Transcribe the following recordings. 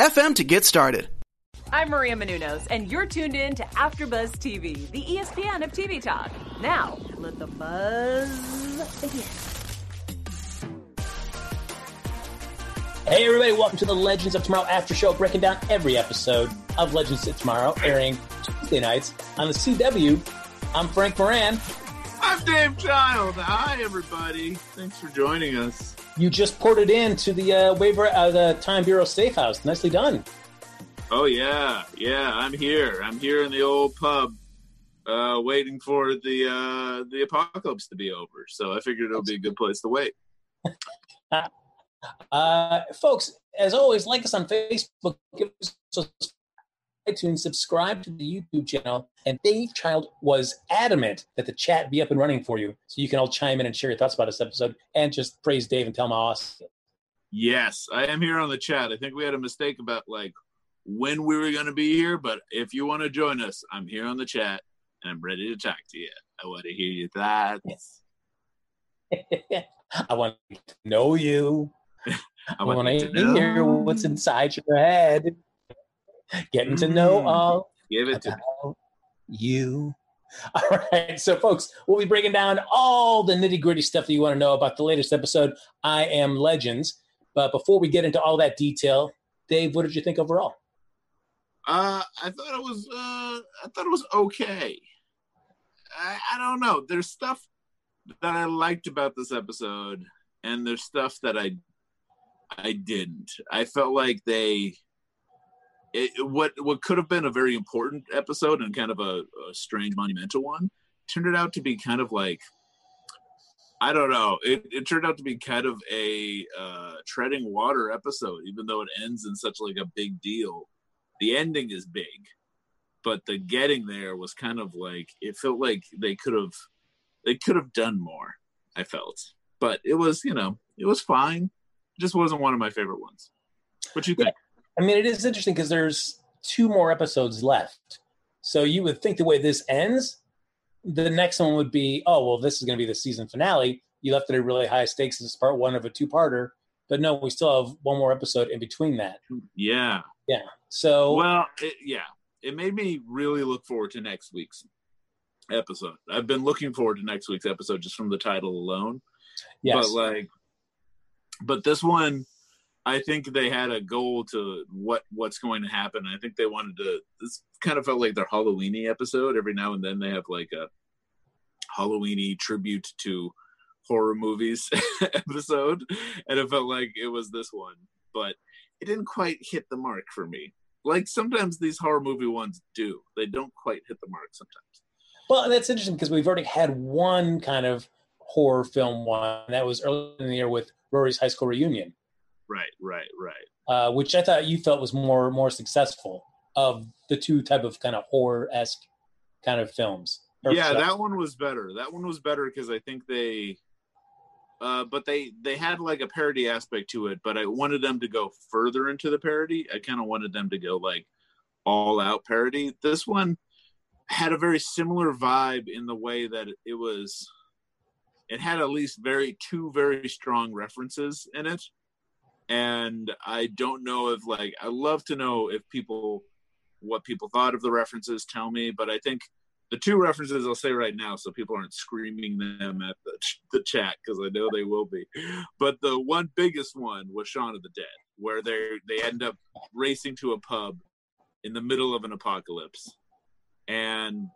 FM to get started. I'm Maria Menounos, and you're tuned in to AfterBuzz TV, the ESPN of TV talk. Now, let the buzz begin. Hey everybody, welcome to the Legends of Tomorrow After Show, breaking down every episode of Legends of Tomorrow, airing Tuesday nights on the CW. I'm Frank Moran. I'm Dave Child. Hi everybody. Thanks for joining us. You just ported into the uh, waiver, uh, the Time Bureau Safe House. Nicely done. Oh yeah, yeah. I'm here. I'm here in the old pub, uh, waiting for the uh, the apocalypse to be over. So I figured it'll be a good place to wait. uh, folks, as always, like us on Facebook. Give us iTunes, subscribe to the YouTube channel. And Dave Child was adamant that the chat be up and running for you so you can all chime in and share your thoughts about this episode and just praise Dave and tell him how awesome. Yes, I am here on the chat. I think we had a mistake about like when we were going to be here, but if you want to join us, I'm here on the chat and I'm ready to talk to you. I want to hear your thoughts. Yes. I want to know you. I want, I want to hear what's inside your head getting to know mm. all Give it to you. All right. So, folks, we'll be breaking down all the nitty gritty stuff that you want to know about the latest episode, I Am Legends. But before we get into all that detail, Dave, what did you think overall? Uh, I thought it was. Uh, I thought it was okay. I, I don't know. There's stuff that I liked about this episode, and there's stuff that I I didn't. I felt like they it, what what could have been a very important episode and kind of a, a strange monumental one turned it out to be kind of like I don't know. It, it turned out to be kind of a uh, treading water episode, even though it ends in such like a big deal. The ending is big, but the getting there was kind of like it felt like they could have they could have done more. I felt, but it was you know it was fine. It just wasn't one of my favorite ones. What do you think? Yeah. I mean, it is interesting because there's two more episodes left. So you would think the way this ends, the next one would be, oh, well, this is going to be the season finale. You left it at really high stakes as part one of a two parter. But no, we still have one more episode in between that. Yeah. Yeah. So, well, it, yeah, it made me really look forward to next week's episode. I've been looking forward to next week's episode just from the title alone. Yes. But like, but this one, I think they had a goal to what what's going to happen. I think they wanted to. This kind of felt like their Halloweeny episode. Every now and then they have like a Halloweeny tribute to horror movies episode, and it felt like it was this one, but it didn't quite hit the mark for me. Like sometimes these horror movie ones do. They don't quite hit the mark sometimes. Well, that's interesting because we've already had one kind of horror film one that was early in the year with Rory's High School Reunion Right, right, right. Uh, which I thought you felt was more more successful of the two type of kind of horror esque kind of films. Yeah, stuff. that one was better. That one was better because I think they, uh, but they they had like a parody aspect to it. But I wanted them to go further into the parody. I kind of wanted them to go like all out parody. This one had a very similar vibe in the way that it was. It had at least very two very strong references in it and I don't know if like I love to know if people what people thought of the references. Tell me, but I think the two references I'll say right now, so people aren't screaming them at the, the chat because I know they will be. But the one biggest one was Shaun of the Dead, where they they end up racing to a pub in the middle of an apocalypse, and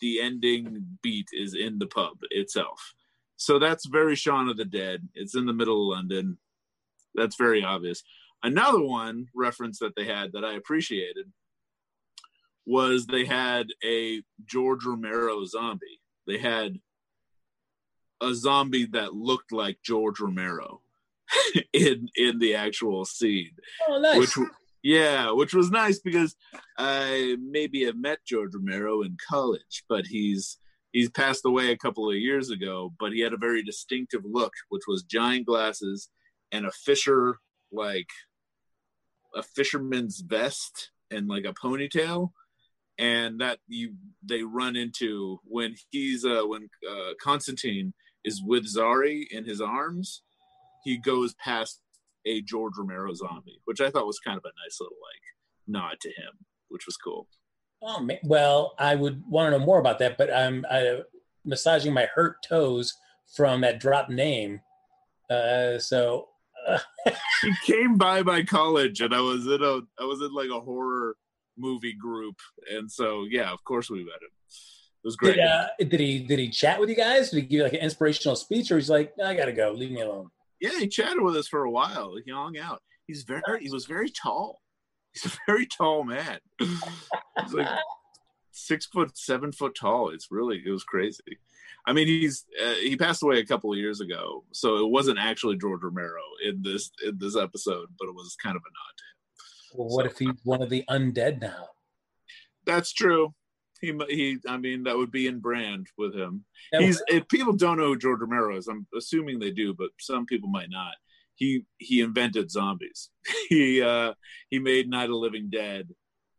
the ending beat is in the pub itself. So that's very Shaun of the Dead. It's in the middle of London that's very obvious. Another one reference that they had that I appreciated was they had a George Romero zombie. They had a zombie that looked like George Romero in in the actual scene, oh, nice. which Yeah, which was nice because I maybe have met George Romero in college, but he's he's passed away a couple of years ago. But he had a very distinctive look, which was giant glasses and a fisher like a fisherman's vest and like a ponytail and that you they run into when he's uh when uh constantine is with zari in his arms he goes past a george romero zombie which i thought was kind of a nice little like nod to him which was cool Oh, well, I would want to know more about that, but I'm I, massaging my hurt toes from that drop name. Uh, so he came by my college and i was in a i was in like a horror movie group. And so yeah of course we met him. It was great. Did, uh, did he did he chat with you guys? Did he give you like an inspirational speech, or he's like, I gotta go, leave me alone? yeah he chatted with us for a while. He hung out. He's very he was very tall. He's a very tall man. He's like six foot seven foot tall. It's really it was crazy i mean he's uh, he passed away a couple of years ago so it wasn't actually george romero in this in this episode but it was kind of a nod to him. Well, what if he's one of the undead now? that's true. He he i mean that would be in brand with him. That he's if people don't know who george romero is i'm assuming they do but some people might not. He he invented zombies. He uh he made night of the living dead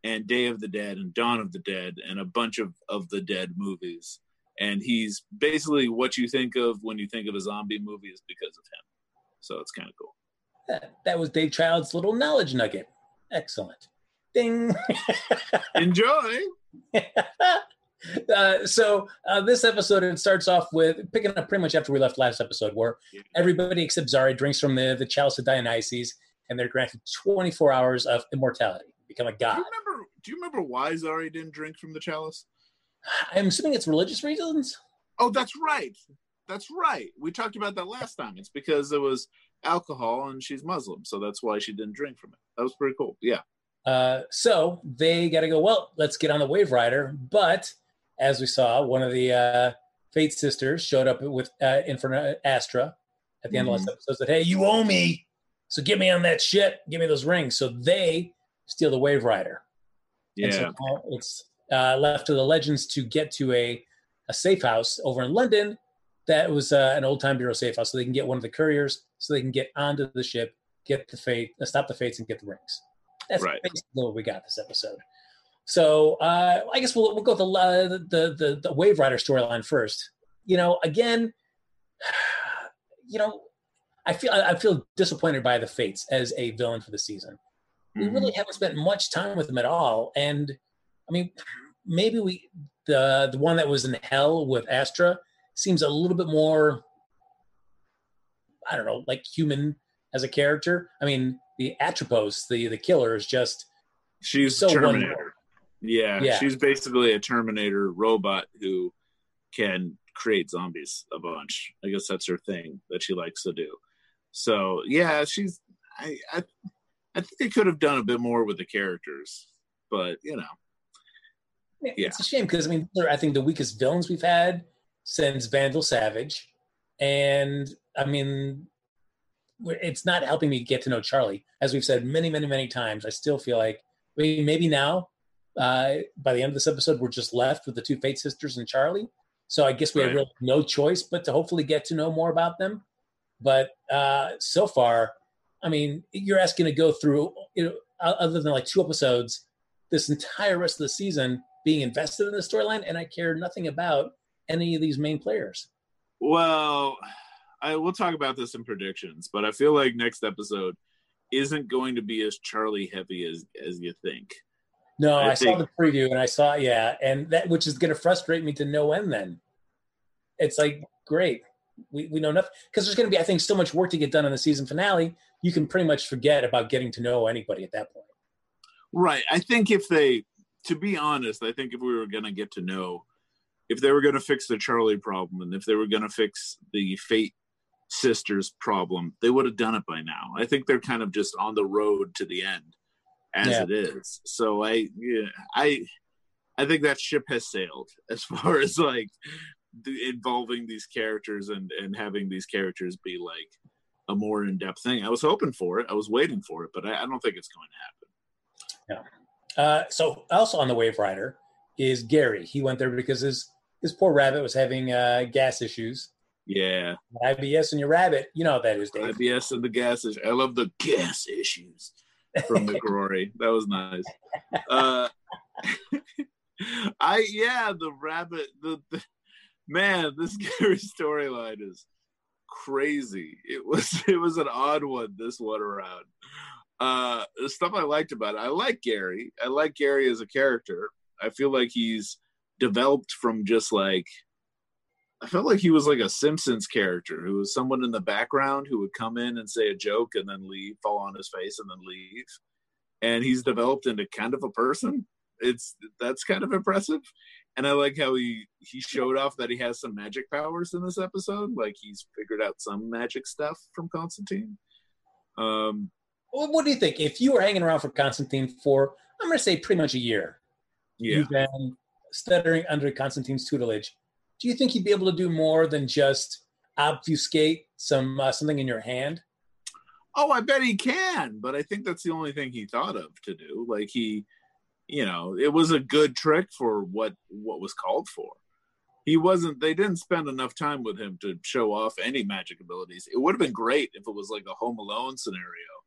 and day of the dead and dawn of the dead and a bunch of of the dead movies and he's basically what you think of when you think of a zombie movie is because of him so it's kind of cool that, that was Dave Child's little knowledge nugget. Excellent. Ding. enjoy uh, so uh, this episode it starts off with picking up pretty much after we left last episode, where everybody except Zari drinks from the the chalice of Dionysus, and they're granted 24 hours of immortality, become a do god. you remember do you remember why zari didn't drink from the chalice I'm assuming it's religious reasons. Oh, that's right. That's right. We talked about that last time. It's because it was alcohol and she's Muslim, so that's why she didn't drink from it. That was pretty cool. Yeah. Uh, so they got to go. Well, let's get on the Waverider. But as we saw, one of the uh, Fate sisters showed up with uh, Inferno Astra at the end of last episode. Said, "Hey, you owe me, so get me on that shit. Give me those rings." So they steal the Waverider. And so Yeah. it's uh, left to the legends to get to a, a safe house over in London that was uh, an old time bureau safe house, so they can get one of the couriers, so they can get onto the ship, get the fate, uh, stop the fates, and get the rings. That's Right. basically what we got this episode. So uh, I guess we'll we'll go with the uh, the, the the Waverider storyline first. You know, again, you know, I feel I feel disappointed by the Fates as a villain for the season we Mhm. really haven't spent much time with them at all. And I mean, maybe we the the one that was in hell with Astra seems a little bit more I don't know, like human as a character. I mean, the Atropos, the the killer, is just She's So Terminator. Yeah, Yeah. She's basically a Terminator robot who can create zombies a bunch. I guess that's her thing that she likes to do. So yeah, she's I I, I think they could have done a bit more with the characters, but you know. It's a shame because I mean, I think the weakest villains we've had since Vandal Savage, and I mean, it's not helping me get to know Charlie. As we've said many, many, many times, I still feel like I mean, maybe now, uh, by the end of this episode, we're just left with the two Fate sisters and Charlie. So I guess we have Right. really no choice but to hopefully get to know more about them. But uh, so far, I mean, you're asking to go through, you know, other than like two episodes, this entire rest of the season being invested in the storyline, and I care nothing about any of these main players. Well, I will talk about this in predictions, but I feel like next episode isn't going to be as Charlie heavy as as you think. No, I I, saw the preview and I saw, yeah, and that which is going to frustrate me to no end. Then it's like great, we we know nothing because there's going to be, I think, so much work to get done in the season finale. You can pretty much forget about getting to know anybody at that point. Right. I think if they, to be honest, I think if we were going to get to know, if they were going to fix the Charlie problem and if they were going to fix the Fate sisters problem, they would have done it by now. I think they're kind of just on the road to the end as Yeah. it is. So I, yeah, I, I think that ship has sailed as far as like the, involving these characters and and having these characters be like a more in-depth thing. I was hoping for it. I was waiting for it, but I, I don't think it's going to happen. Uh, so also on the Waverider is Gary. He went there because his his poor rabbit was having uh, gas issues. Yeah, IBS and your rabbit, you know that is, Dave. IBS and the gas issues. I love the gas issues from Mick Rory. that was nice. Uh, I yeah, the rabbit. The, the man, this Gary storyline is crazy. It was it was an odd one this one around. Uh, the stuff I liked about it, I like Gary. I like Gary as a character. I feel like he's developed from just like I felt like he was like a Simpsons character who was someone in the background who would come in and say a joke and then leave, fall on his face and then leave. And he's developed into kind of a person. It's that's kind of impressive. And I like how he he showed off that he has some magic powers in this episode. Like he's figured out some magic stuff from Constantine. Um what do you think? If you were hanging around for Constantine for, I'm going to say pretty much a year, yeah. you've been stuttering under Constantine's tutelage. Do you think he'd be able to do more than just obfuscate some uh, something in your hand? Oh, I bet he can, but I think that's the only thing he thought of to do. Like he, you know, it was a good trick for what what was called for. He wasn't. They didn't spend enough time with him to show off any magic abilities. It would have been great if it was like a Home Alone scenario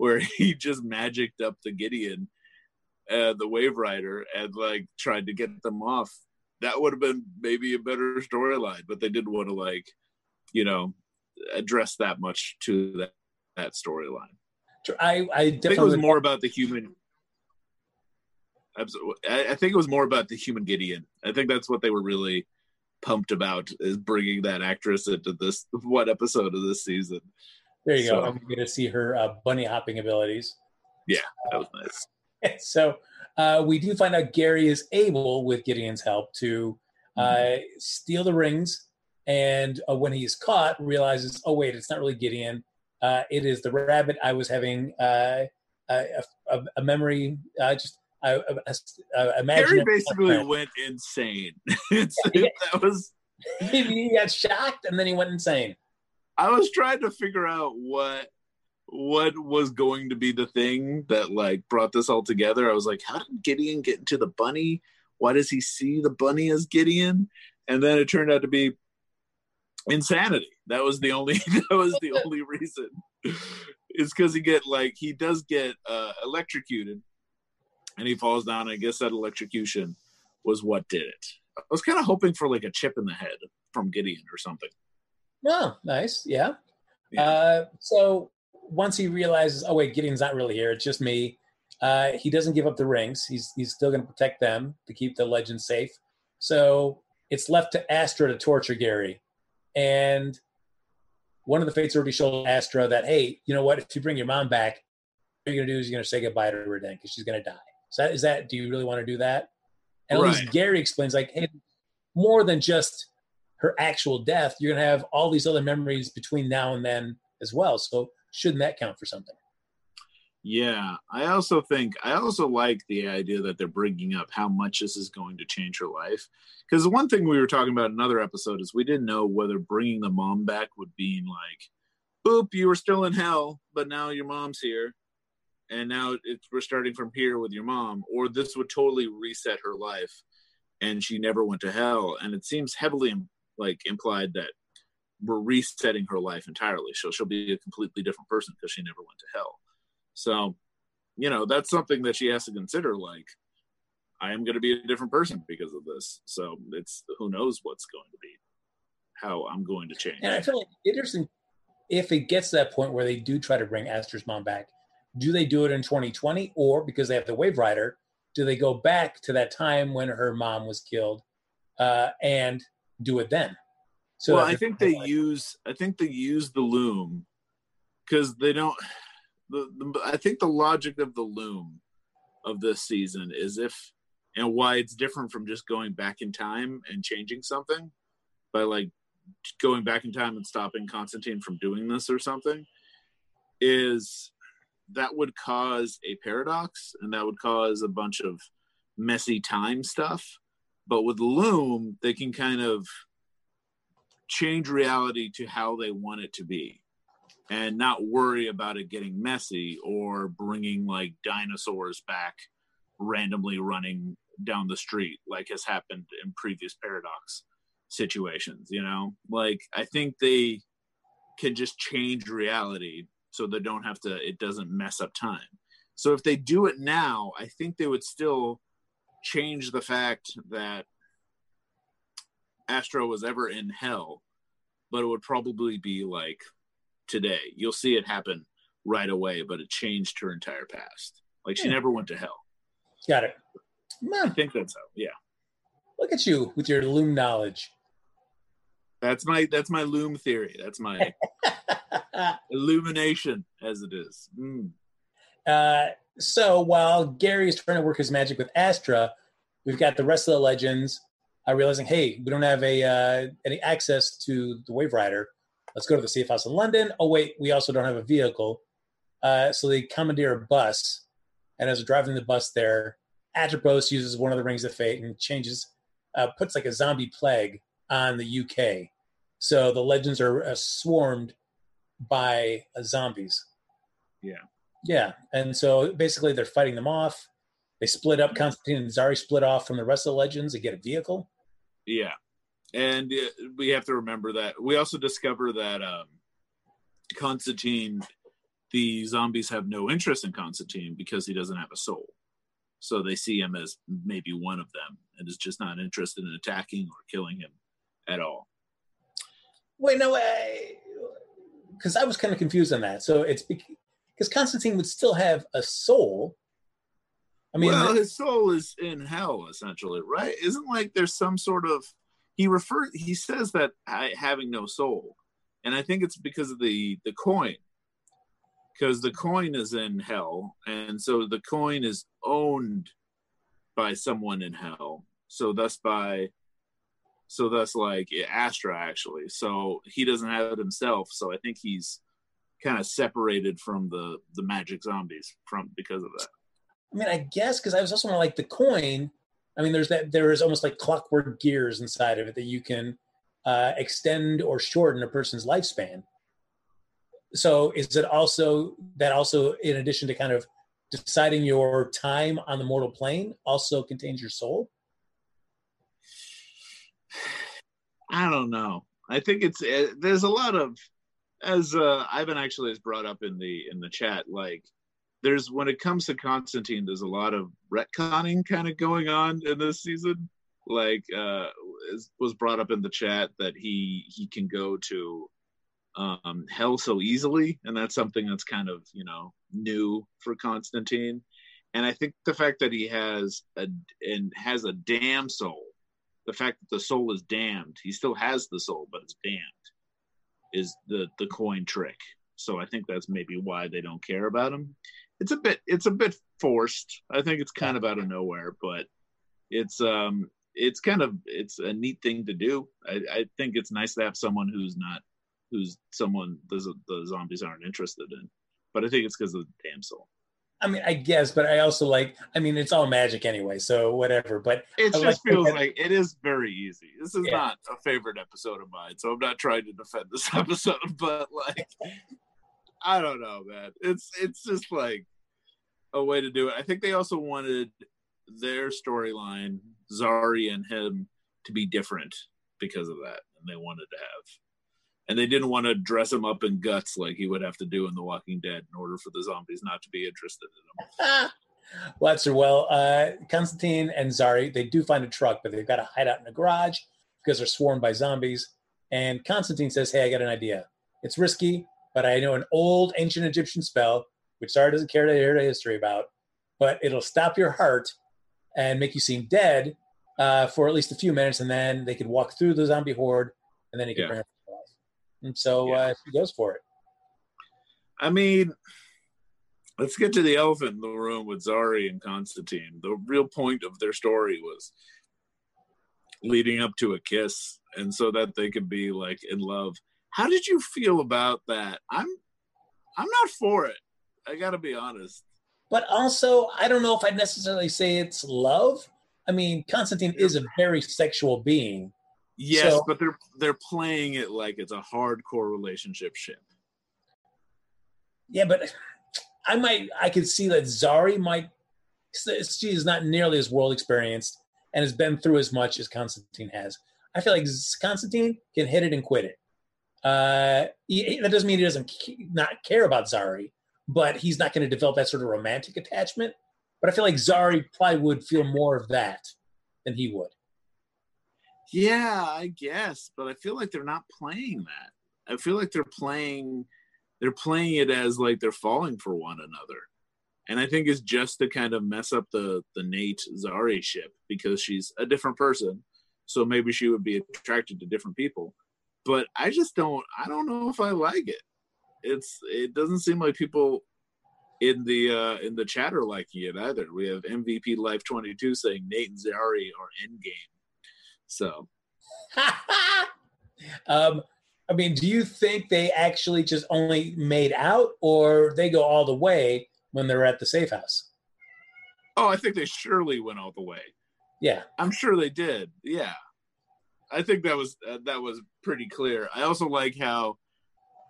where he just magicked up the Gideon, uh, the Waverider, and like tried to get them off. That would have been maybe a better storyline, but they didn't want to like, you know, address that much to that that storyline. I, I I think it was more about the human. I, I think it was more about the human Gideon. I think that's what they were really pumped about is bringing that actress into this one episode of this season. There you go. so- I'm going to see her uh, bunny hopping abilities. Yeah, that was nice. so uh, we do find out Gary is able, with Gideon's help, to uh, steal the rings. And uh, when he's caught, realizes, oh wait, it's not really Gideon. Uh, it is the rabbit. I was having uh, a, a, a memory, uh, just I, a, a Gary basically went insane. Yeah. that was. he got shocked and then he went insane. I was trying to figure out what what was going to be the thing that like brought this all together. I was like, how did Gideon get into the bunny? Why does he see the bunny as Gideon? And then it turned out to be insanity. That was the only that was the only reason. It's because he get like he does get uh, electrocuted, and he falls down. And I guess that electrocution was what did it. I was kind of hoping for like a chip in the head from Gideon or something. Oh, nice. Yeah. Yeah. Uh, so once he realizes, oh wait, Gideon's not really here; it's just me. Uh, he doesn't give up the rings. He's he's still going to protect them to keep the legend safe. So it's left to Astra to torture Gary, and one of the fates already showed Astra that hey, you know what? If you bring your mom back, what you're going to do is you're going to say goodbye to her then because she's going to die. So that, is that? Do you really want to do that? And at least Gary explains like, hey, more than just her actual death, you're going to have all these other memories between now and then as well. So shouldn't that count for something? Yeah, I also think I also like the idea that they're bringing up how much this is going to change her life. Because one thing we were talking about in another episode is we didn't know whether bringing the mom back would be like, "Boop, you were still in hell, but now your mom's here, and now it's we're starting from here with your mom," or this would totally reset her life, and she never went to hell. And it seems heavily like implied that we're resetting her life entirely. So she'll be a completely different person because she never went to hell. So, you know, that's something that she has to consider. Like, I am going to be a different person because of this. So it's who knows what's going to be, how I'm going to change. And I feel like interesting if it gets to that point where they do try to bring Astra's mom back, do they do it in 2020 or because they have the Waverider, do they go back to that time when her mom was killed uh, and do it then? So well, I think they use I think they use the loom because they don't. The, the I think the logic of the loom of this season is if and why it's different from just going back in time and changing something by like going back in time and stopping Constantine from doing this or something is that would cause a paradox and that would cause a bunch of messy time stuff. But with Loom, they can kind of change reality to how they want it to be. and not worry about it getting messy or bringing like dinosaurs back randomly running down the street like has happened in previous paradox situations you know like i think they can just change reality so they don't have to it doesn't mess up time so if they do it now i think they would still change the fact that astra was ever in hell but it would probably be like today you'll see it happen right away but it changed her entire past like she Hmm. never went to hell Got it. i think that's how yeah look at you with your loom knowledge. that's my that's my loom theory that's my illumination as it is Mm. Uh, so while Gary is trying to work his magic with Astra, we've got the rest of the legends uh, realizing, hey, we don't have a uh, any access to the Waverider. Let's go to the safe house in London. Oh wait, we also don't have a vehicle. Uh, so they commandeer a bus, and as they're driving the bus there, Atropos uses one of the rings of fate and changes, uh, puts like a zombie plague on the UK. So the legends are uh, swarmed by uh, zombies. Yeah. Yeah, and so basically they're fighting them off. They split up. Constantine and Zari split off from the rest of the legends and get a vehicle. Yeah, and uh, we have to remember that we also discover that um, Constantine, the zombies have no interest in Constantine because he doesn't have a soul. So they see him as maybe one of them, and is just not interested in attacking or killing him at all. Wait, no, because I was kind of confused on that. So it's because Constantine would still have a soul. I mean, well, his soul is in hell, essentially, right? Isn't like there's some sort of he refer he says that I, having no soul, and I think it's because of the the coin, because the coin is in hell, and so the coin is owned by someone in hell. So thus by so thus like Astra actually. So he doesn't have it himself. So I think he's kind of separated from the the magic zombies from because of that. I mean, I guess because I was also like the coin. I mean, there's that there is almost like clockwork gears inside of it that you can uh, extend or shorten a person's lifespan. So is it also that also in addition to kind of deciding your time on the mortal plane also contains your soul? I don't know. I think it's uh, there's a lot of as uh, Ivan actually has brought up in the in the chat. Like there's when it comes to Constantine, there's a lot of retconning kind of going on in this season. Like uh, was brought up in the chat that he he can go to um, hell so easily, and that's something that's kind of you know new for Constantine. And I think the fact that he has a and has a damn soul the fact that the soul is damned he still has the soul but it's damned is the the coin trick. So i think that's maybe why they don't care about him. It's a bit it's a bit forced. I think it's kind of out of nowhere but it's um it's kind of it's a neat thing to do. I, I think it's nice to have someone who's not who's someone the, the zombies aren't interested in but i think it's because of the damn soul I mean, I guess, but I also like. I mean, it's all magic anyway, so whatever. But it I just like- feels like it is very easy. This is Yeah. not a favorite episode of mine, so I'm not trying to defend this episode, but like I don't know, man. It's it's just like a way to do it. I think they also wanted their storyline, Zari and him, to be different because of that. And they wanted to have and they didn't want to dress him up in guts like he would have to do in The Walking Dead in order for the zombies not to be interested in him. well, that's well. Uh, Constantine and Zari they do find a truck, but they've got to hide out in a garage because they're swarmed by zombies. And Constantine says, "Hey, I got an idea. It's risky, but I know an old ancient Egyptian spell, which Zari doesn't care to hear the history about, but it'll stop your heart and make you seem dead uh, for at least a few minutes, and then they could walk through the zombie horde, and then he can Yeah. bring her to life." And so Yeah. uh, she goes for it. I mean, let's get to the elephant in the room with Zari and Constantine. The real point of their story was leading up to a kiss, and so that they could be like in love. How did you feel about that? I'm, I'm not for it. I got to be honest. but also I don't know if I'd necessarily say it's love. I mean, Constantine is a very sexual being. Yes, So- but they're they're playing it like it's a hardcore relationship ship. Yeah, but I might I could see that Zari might she is not nearly as world experienced and has been through as much as Constantine has. I feel like Constantine can hit it and quit it. Uh, he, that doesn't mean he doesn't not care about Zari, but he's not going to develop that sort of romantic attachment. But I feel like Zari probably would feel more of that than he would. Yeah, I guess, but I feel like they're not playing that. I feel like they're playing they're playing it as like they're falling for one another. And I think it's just to kind of mess up the the Nate Zari ship because she's a different person. So maybe she would be attracted to different people. But I just don't I don't know if I like it. It's it doesn't seem like people in the uh in the chatter liking it either. We have MVP Life 22 saying Nate and Zari are endgame. So um I mean, do you think they actually just only made out or they go all the way when they're at the safe house? Oh, I think they surely went all the way. Yeah. I'm sure they did. Yeah. I think that was uh, that was pretty clear. I also like how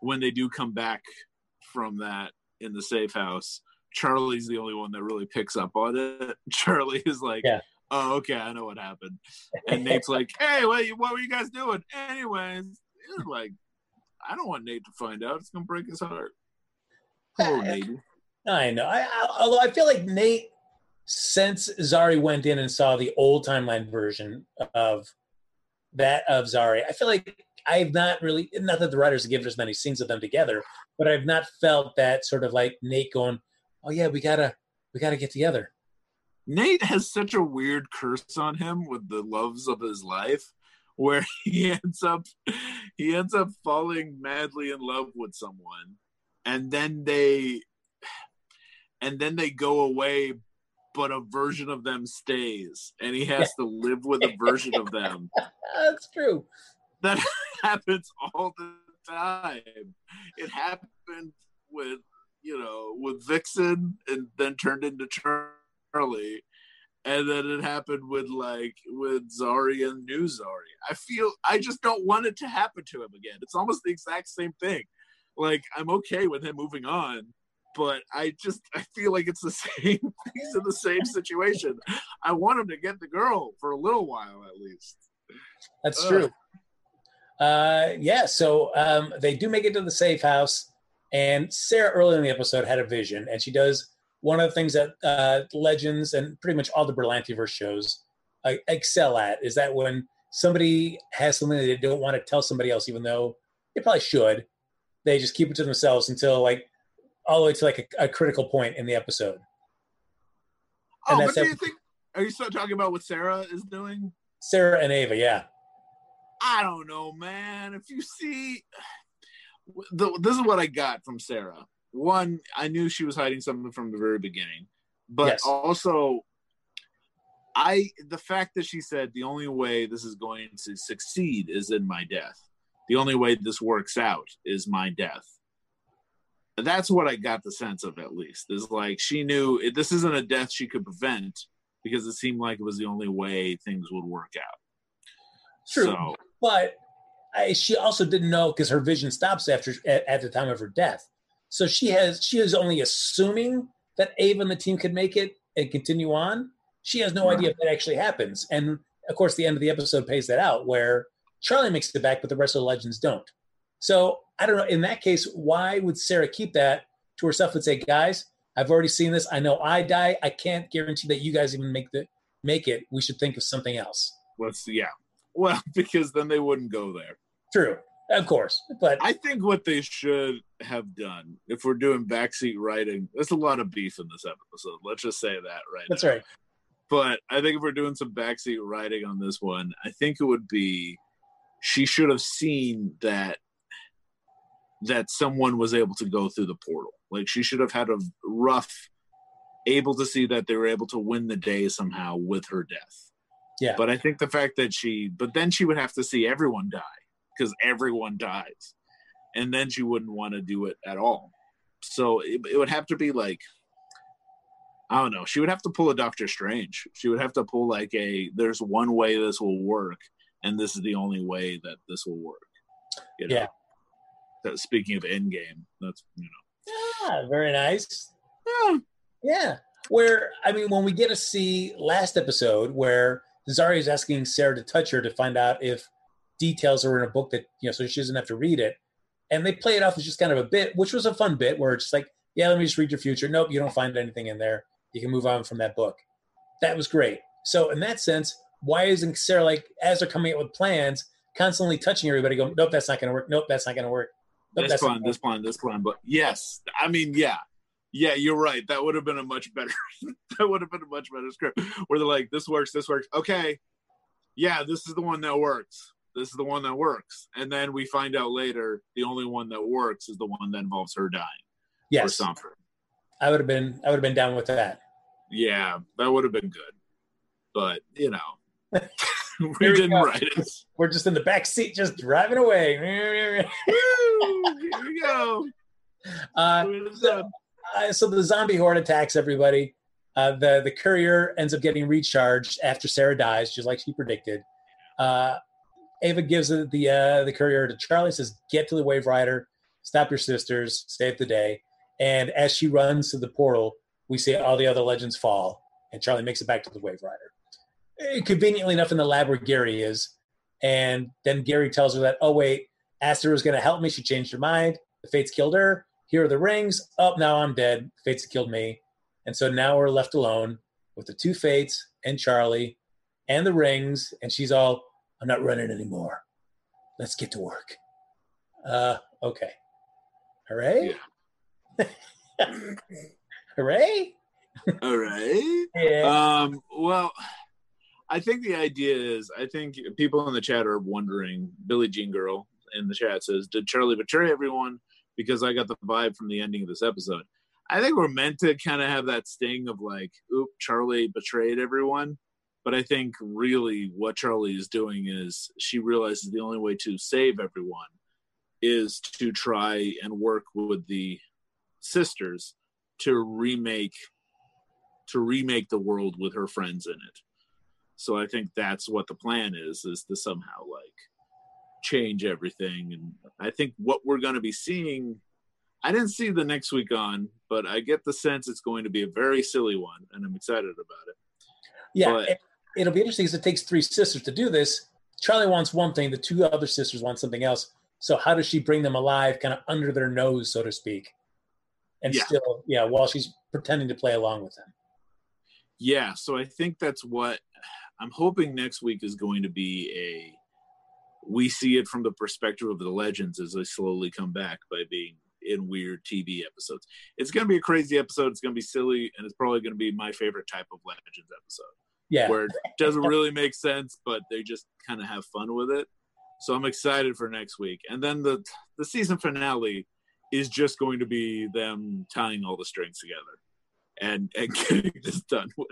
when they do come back from that in the safe house, Charlie's the only one that really picks up on it. Charlie is like, yeah. "Oh, okay, I know what happened," and Nate's like, "Hey, what, what were you guys doing?" Anyways, like, I don't want Nate to find out. It's gonna break his heart. Ah, Poor Nate. I know. I, I, although I feel like Nate, since Zari went in and saw the old timeline version of that of Zari, I feel like I've not really. Not that the writers have given as many scenes of them together, but I've not felt that sort of like Nate going, "Oh yeah, we gotta, we gotta get together." Nate has such a weird curse on him with the loves of his life where he ends up he ends up falling madly in love with someone and then they and then they go away but a version of them stays and he has to live with a version of them. That's true. That happens all the time. It happened with you know with vixen and then turned into charlie and then it happened with like with Zari and new Zari. I feel I just don't want it to happen to him again. It's almost the exact same thing. Like I'm okay with him moving on, but I just I feel like it's the same. He's in the same situation. I want him to get the girl for a little while at least. That's true. Uh, yeah, so um, they do make it to the safe house, and Sarah early in the episode had a vision, and she does one of the things that uh, Legends and pretty much all the Berlantiverse shows uh, excel at is that when somebody has something that they don't want to tell somebody else, even though they probably should, they just keep it to themselves until like all the way to like a, a critical point in the episode. Oh, but do you think? Are you still talking about what Sarah is doing? Sarah and Ava, yeah. I don't know, man. If you see, the, this is what I got from Sarah one, I knew she was hiding something from the very beginning, but yes. also, I the fact that she said the only way this is going to succeed is in my death. The only way this works out is my death. That's what I got the sense of, at least. Is like she knew it, this isn't a death she could prevent because it seemed like it was the only way things would work out. True, so, but I, she also didn't know because her vision stops after at, at the time of her death. So she has she is only assuming that Ava and the team could make it and continue on. She has no right. idea if that actually happens. And of course, the end of the episode pays that out, where Charlie makes it back, but the rest of the legends don't. So I don't know. In that case, why would Sarah keep that to herself and say, "Guys, I've already seen this. I know I die. I can't guarantee that you guys even make the make it. We should think of something else." Let's yeah. Well, because then they wouldn't go there. True. Of course, but I think what they should have done, if we're doing backseat writing, there's a lot of beef in this episode. Let's just say that right. That's now. right. But I think if we're doing some backseat writing on this one, I think it would be she should have seen that that someone was able to go through the portal. Like she should have had a rough able to see that they were able to win the day somehow with her death. Yeah. But I think the fact that she but then she would have to see everyone die because everyone dies and then she wouldn't want to do it at all so it, it, would have to be like i don't know she would have to pull a doctor strange she would have to pull like a there's one way this will work and this is the only way that this will work you know? yeah that, speaking of endgame that's you know Ah, very nice. Yeah. Yeah. Where I mean, when we get to see last episode where Zari is asking Sarah to touch her to find out if details are in a book that you know, so she doesn't have to read it, and they play it off as just kind of a bit, which was a fun bit where it's just like, yeah, let me just read your future. Nope, you don't find anything in there. You can move on from that book. That was great. So in that sense, why isn't Sarah like as they're coming up with plans, constantly touching everybody, going, nope, that's not going to work. Nope, that's not going to work. Nope, this plan, this plan, this plan. But yes, I mean, yeah, yeah, you're right. That would have been a much better. that would have been a much better script where they're like, this works, this works. Okay, yeah, this is the one that works. This is the one that works. And then we find out later the only one that works is the one that involves her dying or Yes, something. I would have been. I would have been down with that. Yeah, that would have been good. But you know, we didn't go. write it. We're just in the back seat, just driving away. Woo, Here we go. Uh, so, uh, so the zombie horde attacks everybody. Uh, the the courier ends up getting recharged after Sarah dies, just like she predicted. Uh, Ava gives the the, uh, the courier to Charlie, says, "Get to the Waverider, stop your sisters, save the day." And as she runs to the portal, we see all the other legends fall, and Charlie makes it back to the Waverider. Eh, Conveniently enough, in the lab where Gary is, and then Gary tells her that, "Oh wait, Astra was going to help me. She changed her mind. The Fates killed her. Here are the rings. Oh, now I'm dead. Fates killed me. And so now we're left alone with the two Fates and Charlie and the rings. And she's all, I'm not running anymore. Let's get to work. Uh, okay. Hooray. Hooray. All right. Yeah. Um, well, I think the idea is I think people in the chat are wondering. Billie Jean Girl in the chat says, "Did Charlie betray everyone?" Because I got the vibe from the ending of this episode. I think we're meant to kind of have that sting of like, "Oop, Charlie betrayed everyone." But I think really what Charlie is doing is she realizes the only way to save everyone is to try and work with the sisters to remake to remake the world with her friends in it. So I think that's what the plan is is to somehow like change everything and I think what we're going to be seeing I didn't see the next week on, but I get the sense it's going to be a very silly one and I'm excited about it. yeah. but- it, it'll be interesting because it takes three sisters to do this. Charlie wants one thing, the two other sisters want something else. So how does she bring them alive, kind of under their nose, so to speak, and Yeah. still, yeah, while she's pretending to play along with them? Yeah, so I think that's what I'm hoping next week is going to be a we see it from the perspective of the legends as they slowly come back by being in weird TV episodes. It's going to be a crazy episode. It's going to be silly, and it's probably going to be my favorite type of legends episode Yeah, where it doesn't really make sense, but they just kind of have fun with it. So I'm excited for next week, and then the the season finale is just going to be them tying all the strings together and and getting this done with.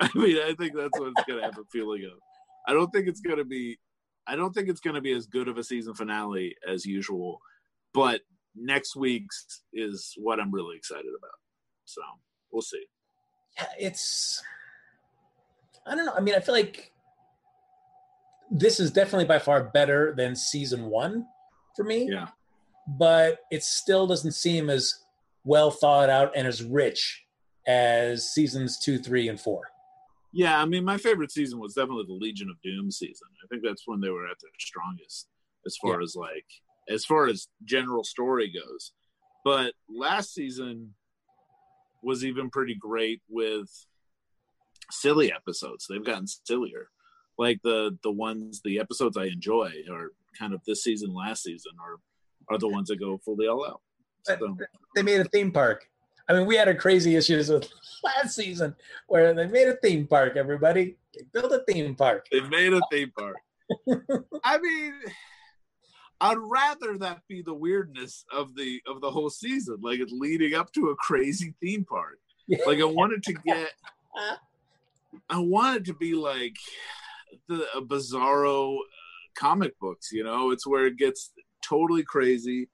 I mean, I think that's what it's going to have a feeling of. I don't think it's going to be. I don't think it's going to be as good of a season finale as usual, but next week's is what I'm really excited about. So we'll see. yeah, it's. I don't know. I mean, I feel like this is definitely by far better than season one for me. Yeah. but it still doesn't seem as well thought out and as rich as seasons two, three, and four. Yeah, I mean, my favorite season was definitely the Legion of Doom season. I think that's when they were at their strongest, as far as like, as far as general story goes. But last season was even pretty great with silly episodes. They've gotten sillier. Like the the ones, the episodes I enjoy are kind of this season, last season, are are the ones that go fully all out. So, They made a theme park. I mean, we had our crazy issues with last season where they made a theme park. Everybody, they built a theme park. They made a theme park. I mean, I'd rather that be the weirdness of the of the whole season, like it's leading up to a crazy theme park. Like I wanted to get, uh-huh. I wanted to be like the bizarro uh, comic books. You know, it's where it gets totally crazy,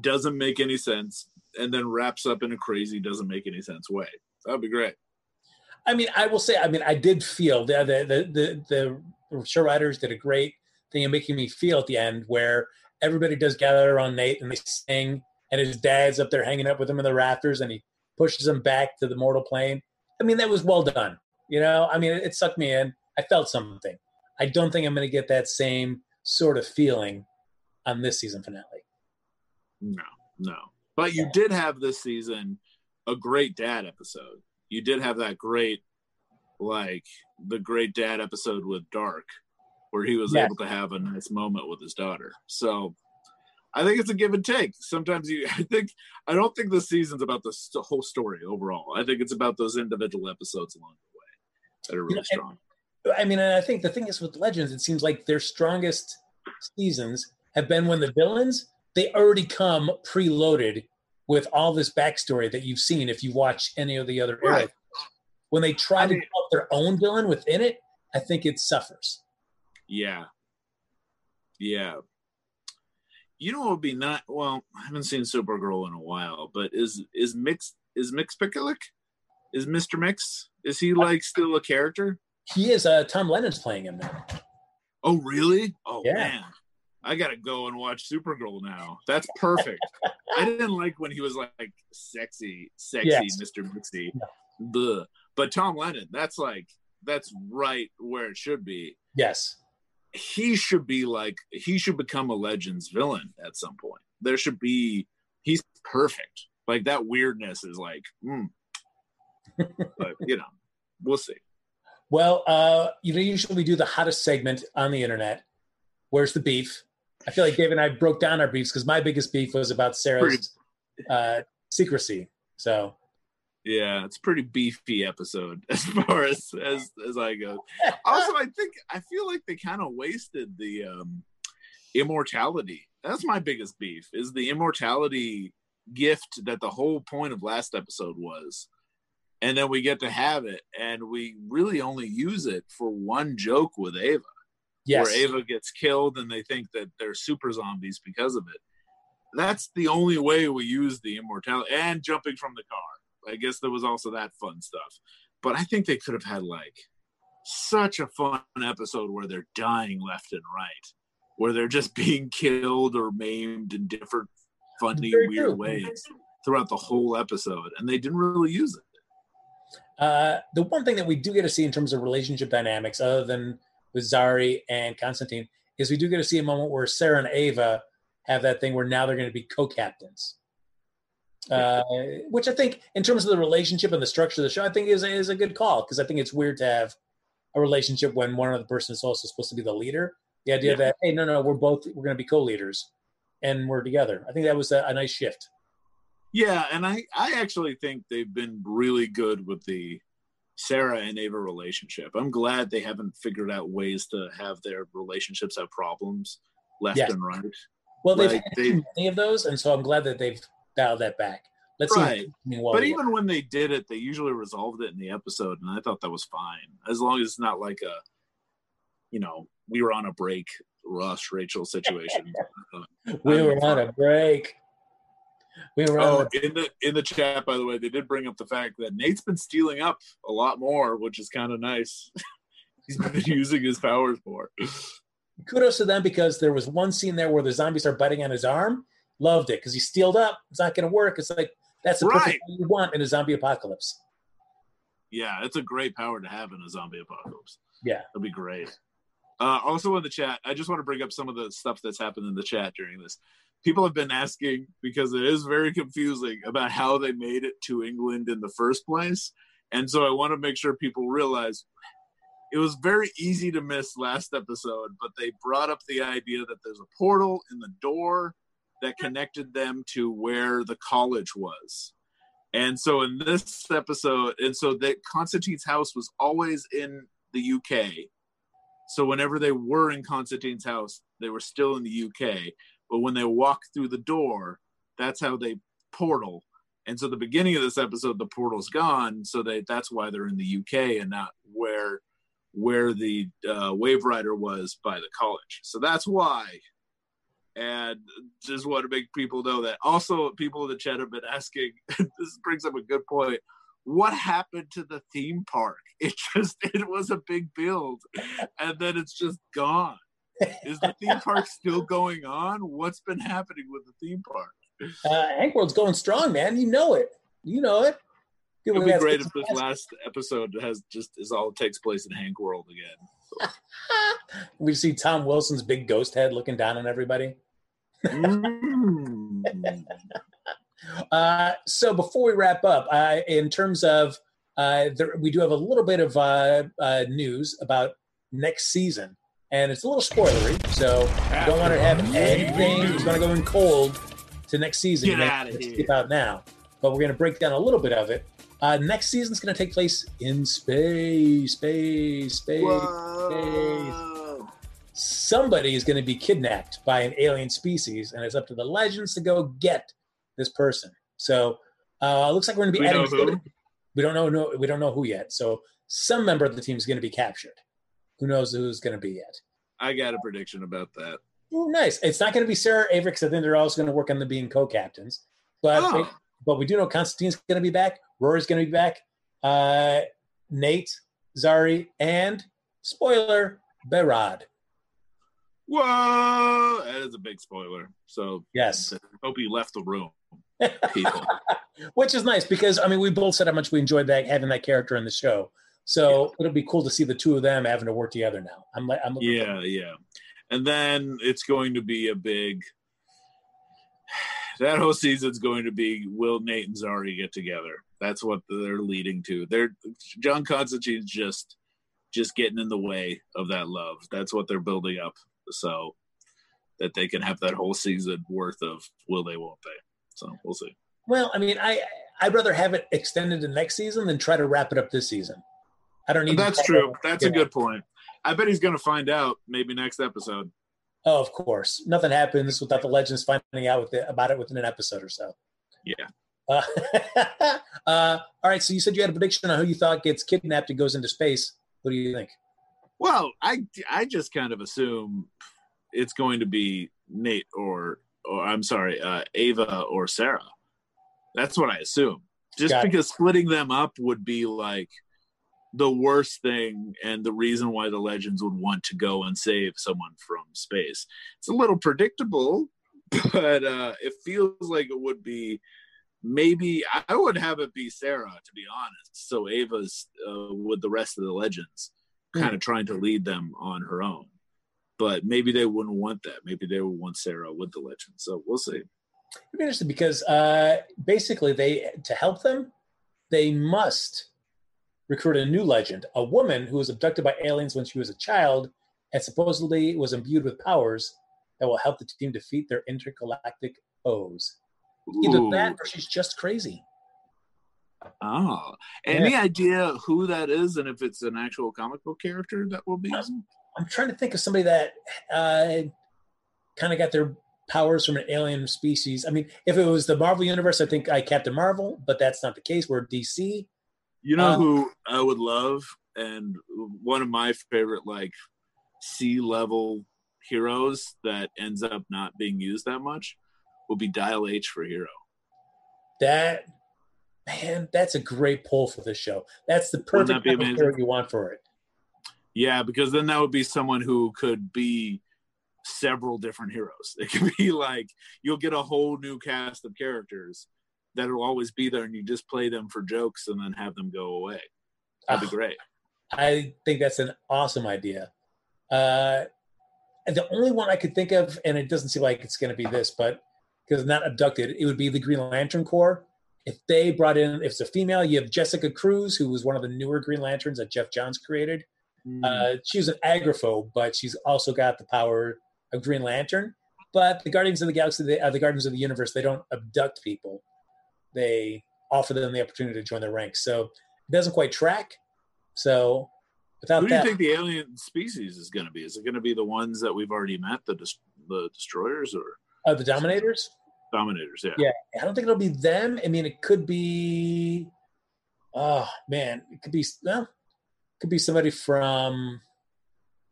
doesn't make any sense, and then wraps up in a crazy doesn't make any sense way. That'd be great. I mean, I will say, I mean, I did feel the the the the, show writers did a great thing in making me feel at the end where everybody does gather around Nate and they sing and his dad's up there hanging up with him in the rafters, and he pushes him back to the mortal plane. I mean, that was well done. You know, I mean, it, it sucked me in. I felt something. I don't think I'm going to get that same sort of feeling on this season finale. No, no. But you did have this season a great dad episode. You did have that great, like the great dad episode with Darhk, where he was Yes. able to have a nice moment with his daughter. So I think it's a give and take. Sometimes you, I think, I don't think the season's about the st- whole story overall. I think it's about those individual episodes along the way that are really Yeah, and- strong. I mean, and I think the thing is with Legends, it seems like their strongest seasons have been when the villains they already come preloaded with all this backstory that you've seen if you watch any of the other Right. eras. When they try I to develop their own villain within it, I think it suffers. Yeah. Yeah. You know what would be not well, I haven't seen Supergirl in a while, but is is Mix is Mxyzptlk? Is Mr. Mix? Is he like still a character? He is uh, Tom Lennon's playing him now. Oh really? Oh Yeah. man. I gotta go and watch Supergirl now. That's perfect. I didn't like when he was like sexy, sexy Yes. Mr. Mixy. No. But Tom Lennon, that's like that's right where it should be. Yes. He should be like he should become a legends villain at some point there should be he's perfect like that weirdness is like mm. but you know we'll see Well, uh, you know, usually we do the hottest segment on the internet. Where's the beef? I feel like Dave and I broke down our beefs because my biggest beef was about Sarah's uh, secrecy. So yeah it's a pretty beefy episode as far as as as i go. Also i think i feel like they kind of wasted the um immortality. That's my biggest beef is the immortality gift that the whole point of last episode was. And then we get to have it and we really only use it for one joke with ava. Yes, where ava gets killed and they think that they're super zombies because of it. That's the only way we use the immortality and jumping from the car i guess there was also that fun stuff but i think they could have had like such a fun episode where they're dying left and right where they're just being killed or maimed in different funny Very weird true. ways throughout the whole episode and they didn't really use it Uh, the one thing that we do get to see in terms of relationship dynamics, other than with Zari and Constantine, is we do get to see a moment where Sarah and Ava have that thing where now they're going to be co-captains. Uh, which I think, in terms of the relationship and the structure of the show, I think is is a good call because I think it's weird to have a relationship when one of the person is also supposed to be the leader. The idea Yeah. that hey, no, no, we're both we're going to be co-leaders and we're together. I think that was a, a nice shift. Yeah, and I I actually think they've been really good with the Sarah and Ava relationship. I'm glad they haven't figured out ways to have their relationships have problems left Yes. and right. Well, they've Like, had they- too many of those, and so I'm glad that they've dialed that back. Let's Right. see. I mean, while but we- even when they did it, they usually resolved it in the episode, and I thought that was fine as long as it's not like a, you know, we were on a break, Ross Rachel situation. Uh, uh, we I'm were on a break. We were Oh. In the in the chat, by the way, they did bring up the fact that Nate's been stealing up a lot more, which is kind of nice. He's been using his powers more. kudos to them because there was one scene there where the zombies are biting on his arm. Loved it because he steeled up. It's not going to work. It's like that's the perfect Right. thing you want in a zombie apocalypse. Yeah, it's a great power to have in a zombie apocalypse. Yeah. it'll be great. Uh, also in the chat, I just want to bring up some of the stuff that's happened in the chat during this. People have been asking because it is very confusing about how they made it to England in the first place. And so I want to make sure people realize it was very easy to miss last episode, but they brought up the idea that there's a portal in the door that connected them to where the college was. And so in this episode, and so that Constantine's house was always in the UK. So whenever they were in Constantine's house, they were still in the UK. But when they walk through the door, that's how they portal. And so the beginning of this episode, the portal's gone. So they that's why they're in the UK and not where where the uh, Waverider was by the college. So that's why. And just want to make people know that. Also, people in the chat have been asking. this brings up a good point. What happened to the theme park? It just it was a big build, and then it's just gone. Is the theme park still going on? What's been happening with the theme park? Uh, Hank World's going strong, man. You know it. You know it. It'd be great if this last episode has just is all takes place in Hank World again. we see Tom Wilson's big ghost head looking down on everybody. Mm. Uh, so before we wrap up, uh, in terms of uh, there, we do have a little bit of uh, uh, news about next season, and it's a little spoilery. So I don't want to have anything. It's going to go in cold to next season. Get You may outta have to here. skip out now, but we're going to break down a little bit of it. Uh, next season's going to take place in space, space, space. Whoa. Somebody is going to be kidnapped by an alien species, and it's up to the legends to go get this person. So, uh, looks like we're going to be We know who? We don't know. No, we don't know who yet. So, some member of the team is going to be captured. Who knows who's going to be yet? I got a prediction about that. Ooh, nice. It's not going to be Sarah Avery because I think they're also going to work on the being co-captains. But Oh. but we do know Constantine's going to be back. Rory's going to be back. Uh, Nate, Zari, and spoiler, Behrad. Whoa! That is a big spoiler. So Yes, hope you left the room, people. which is nice because I mean we both said how much we enjoyed that having that character in the show. So it'll be cool to see the two of them having to work together now. I'm like, I'm yeah, yeah. And then it's going to be a big. That whole season's going to be will Nate and Zari get together? That's what they're leading to. They're John Constantine's just just getting in the way of that love. That's what they're building up, so that they can have that whole season worth of will they, won't they? So we'll see. Well, I mean, I I'd rather have it extended to next season than try to wrap it up this season. I don't need. That's true. That's a Yeah. good point. I bet he's going to find out maybe next episode. Oh, of course. Nothing happens without the legends finding out with it, about it within an episode or so. Yeah. Uh, uh, all right. So you said you had a prediction on who you thought gets kidnapped and goes into space. What do you think? Well, I I just kind of assume it's going to be Nate or or I'm sorry, uh, Ava or Sarah. That's what I assume. Just Got it. because splitting them up would be like the worst thing and the reason why the legends would want to go and save someone from space. It's a little predictable, but uh it feels like it would be maybe I would have it be Sarah to be honest. So Ava's uh, with the rest of the legends. Kind of trying to lead them on her own. But maybe they wouldn't want that. Maybe they would want Sarah with the legend. So we'll see. It'd be interesting because uh, basically they to help them, they must recruit a new legend, a woman who was abducted by aliens when she was a child and supposedly was imbued with powers that will help the team defeat their intergalactic foes. Either Ooh. that or she's just crazy. Oh, any idea who that is, and if it's an actual comic book character that will be? I'm trying to think of somebody that uh, kind of got their powers from an alien species. I mean, if it was the Marvel universe, I think I Captain Marvel, but that's not the case. We're DC. You know Um, who I would love, and one of my favorite like sea level heroes that ends up not being used that much will be Dial H for Hero. That man, that's a great pull for this show. That's the perfect that be type of amazing? hero you want for it. Yeah, because then that would be someone who could be several different heroes. It could be like you'll get a whole new cast of characters that'll always be there, and you just play them for jokes and then have them go away. That'd Ah. be great. I think that's an awesome idea. Uh, and the only one I could think of, and it doesn't seem like it's going to be this, but because not abducted, it would be the Green Lantern Corps. If they brought in, if it's a female, you have Jessica Cruz, who was one of the newer Green Lanterns that Geoff Johns created. Hmm. Uh, she's an agoraphobe, but she's also got the power of Green Lantern. But the Guardians of the Galaxy, the, uh, the Guardians of the Universe, they don't abduct people. They offer them the opportunity to join their ranks. So it doesn't quite track. So without Who do you that, think the alien species is going to be? Is it going to be the ones that we've already met, the the destroyers or uh, the Dominators, dominators? Yeah. Yeah. I don't think it'll be them. I mean, it could be. Oh man, it could be well, it could be somebody from.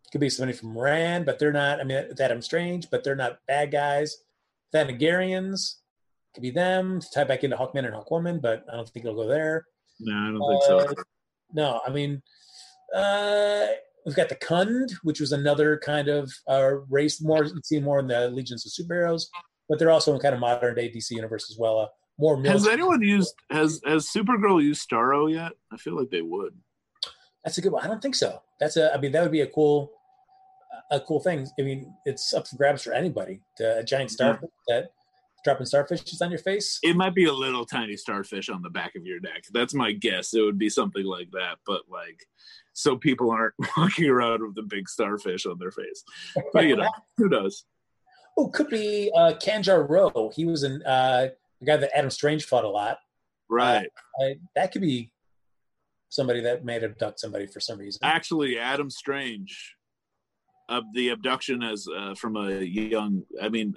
it Could be somebody from Rann, but they're not. I mean, it's Adam Strange, but they're not bad guys. Thanagarians could be them. To tie back into Hawkman and Hawkwoman, but I don't think it'll go there. No, I don't think so. Uh, No, I mean, uh, we've got the Khund, which was another kind of uh, race. More you see more in the Legions of Superheroes. But they're also in kind of modern day DC universe as well. Uh, more Has anyone used has has Supergirl used Starro yet? I feel like they would. That's a good one. I don't think so. That's a. I mean, that would be a cool, a cool thing. I mean, it's up for grabs for anybody. To, a giant starfish that dropping starfishes on your face. It might be a little tiny starfish on the back of your neck. That's my guess. It would be something like that, but like so people aren't walking around with a big starfish on their face. But you know, who knows? Oh, could be uh, Kanjar Ro. He was an uh, the guy that Adam Strange fought a lot. Right. Uh, that could be somebody that may have abduct somebody for some reason. Actually, Adam Strange, of the abduction as uh, from a young. I mean,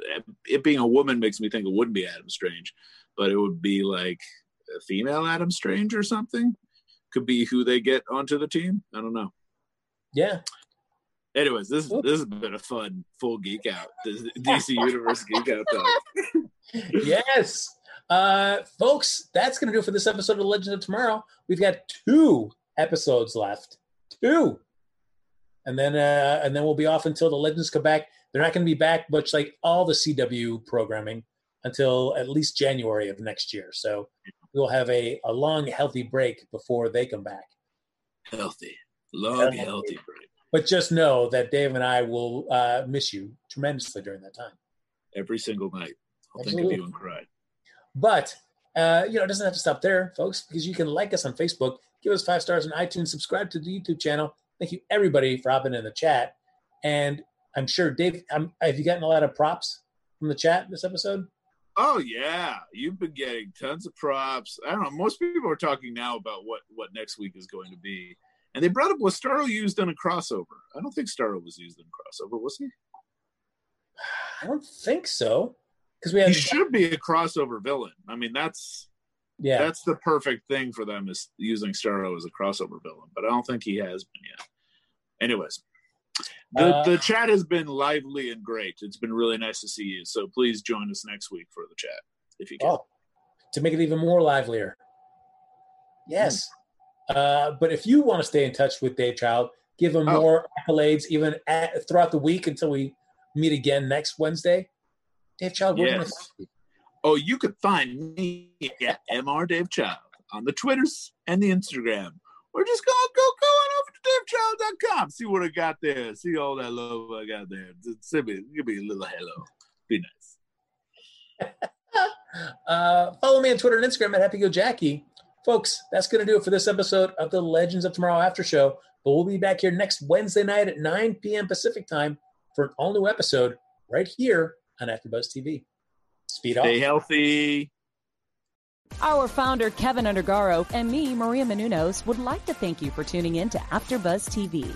it being a woman makes me think it wouldn't be Adam Strange, but it would be like a female Adam Strange or something. Could be who they get onto the team. I don't know. Yeah. Anyways, this this has been a fun full geek out. This DC Universe geek out talk. yes. Uh, folks, that's going to do it for this episode of Legend of Tomorrow. We've got two episodes left. Two. And then uh, and then we'll be off until the Legends come back. They're not going to be back much like all the CW programming until at least January of next year. So we'll have a, a long, healthy break before they come back. Healthy, long, healthy break. But just know that Dave and I will uh, miss you tremendously during that time. Every single night, I'll think of you and cry. But uh, you know, it doesn't have to stop there, folks, because you can like us on Facebook, give us five stars on iTunes, subscribe to the YouTube channel. Thank you everybody for hopping in the chat. And I'm sure Dave, um, have you gotten a lot of props from the chat this episode? Oh yeah, you've been getting tons of props. I don't know. Most people are talking now about what what next week is going to be, and they brought up was Starro used in a crossover. I don't think Starro was used in a crossover, was he? I don't think so, because we have He should be a crossover villain. I mean, that's yeah. that's the perfect thing for them is using Starro as a crossover villain, but I don't think he has been yet. Anyways, the Uh, the chat has been lively and great. It's been really nice to see you. So please join us next week for the chat if you can. Oh, to make it even more livelier. Yes. Uh, but if you want to stay in touch with Dave Child, give him Oh. more accolades even at, throughout the week until we meet again next Wednesday. Dave Child, Yes. Oh, you could find me at Mr. Dave Child on the Twitters and the Instagram. Or just go go go on over to davechild.com. See what I got there. See all that love I got there. Just send me, give me a little hello. Be nice. Uh, follow me on Twitter and Instagram at HappyGoJackie. Folks, that's going to do it for this episode of the Legends of Tomorrow After Show. But we'll be back here next Wednesday night at 9 p.m. Pacific time for an all new episode right here on AfterBuzz TV. Speed off. Stay healthy. Our founder, Kevin Undergaro, and me, Maria Menounos, would like to thank you for tuning in to AfterBuzz TV.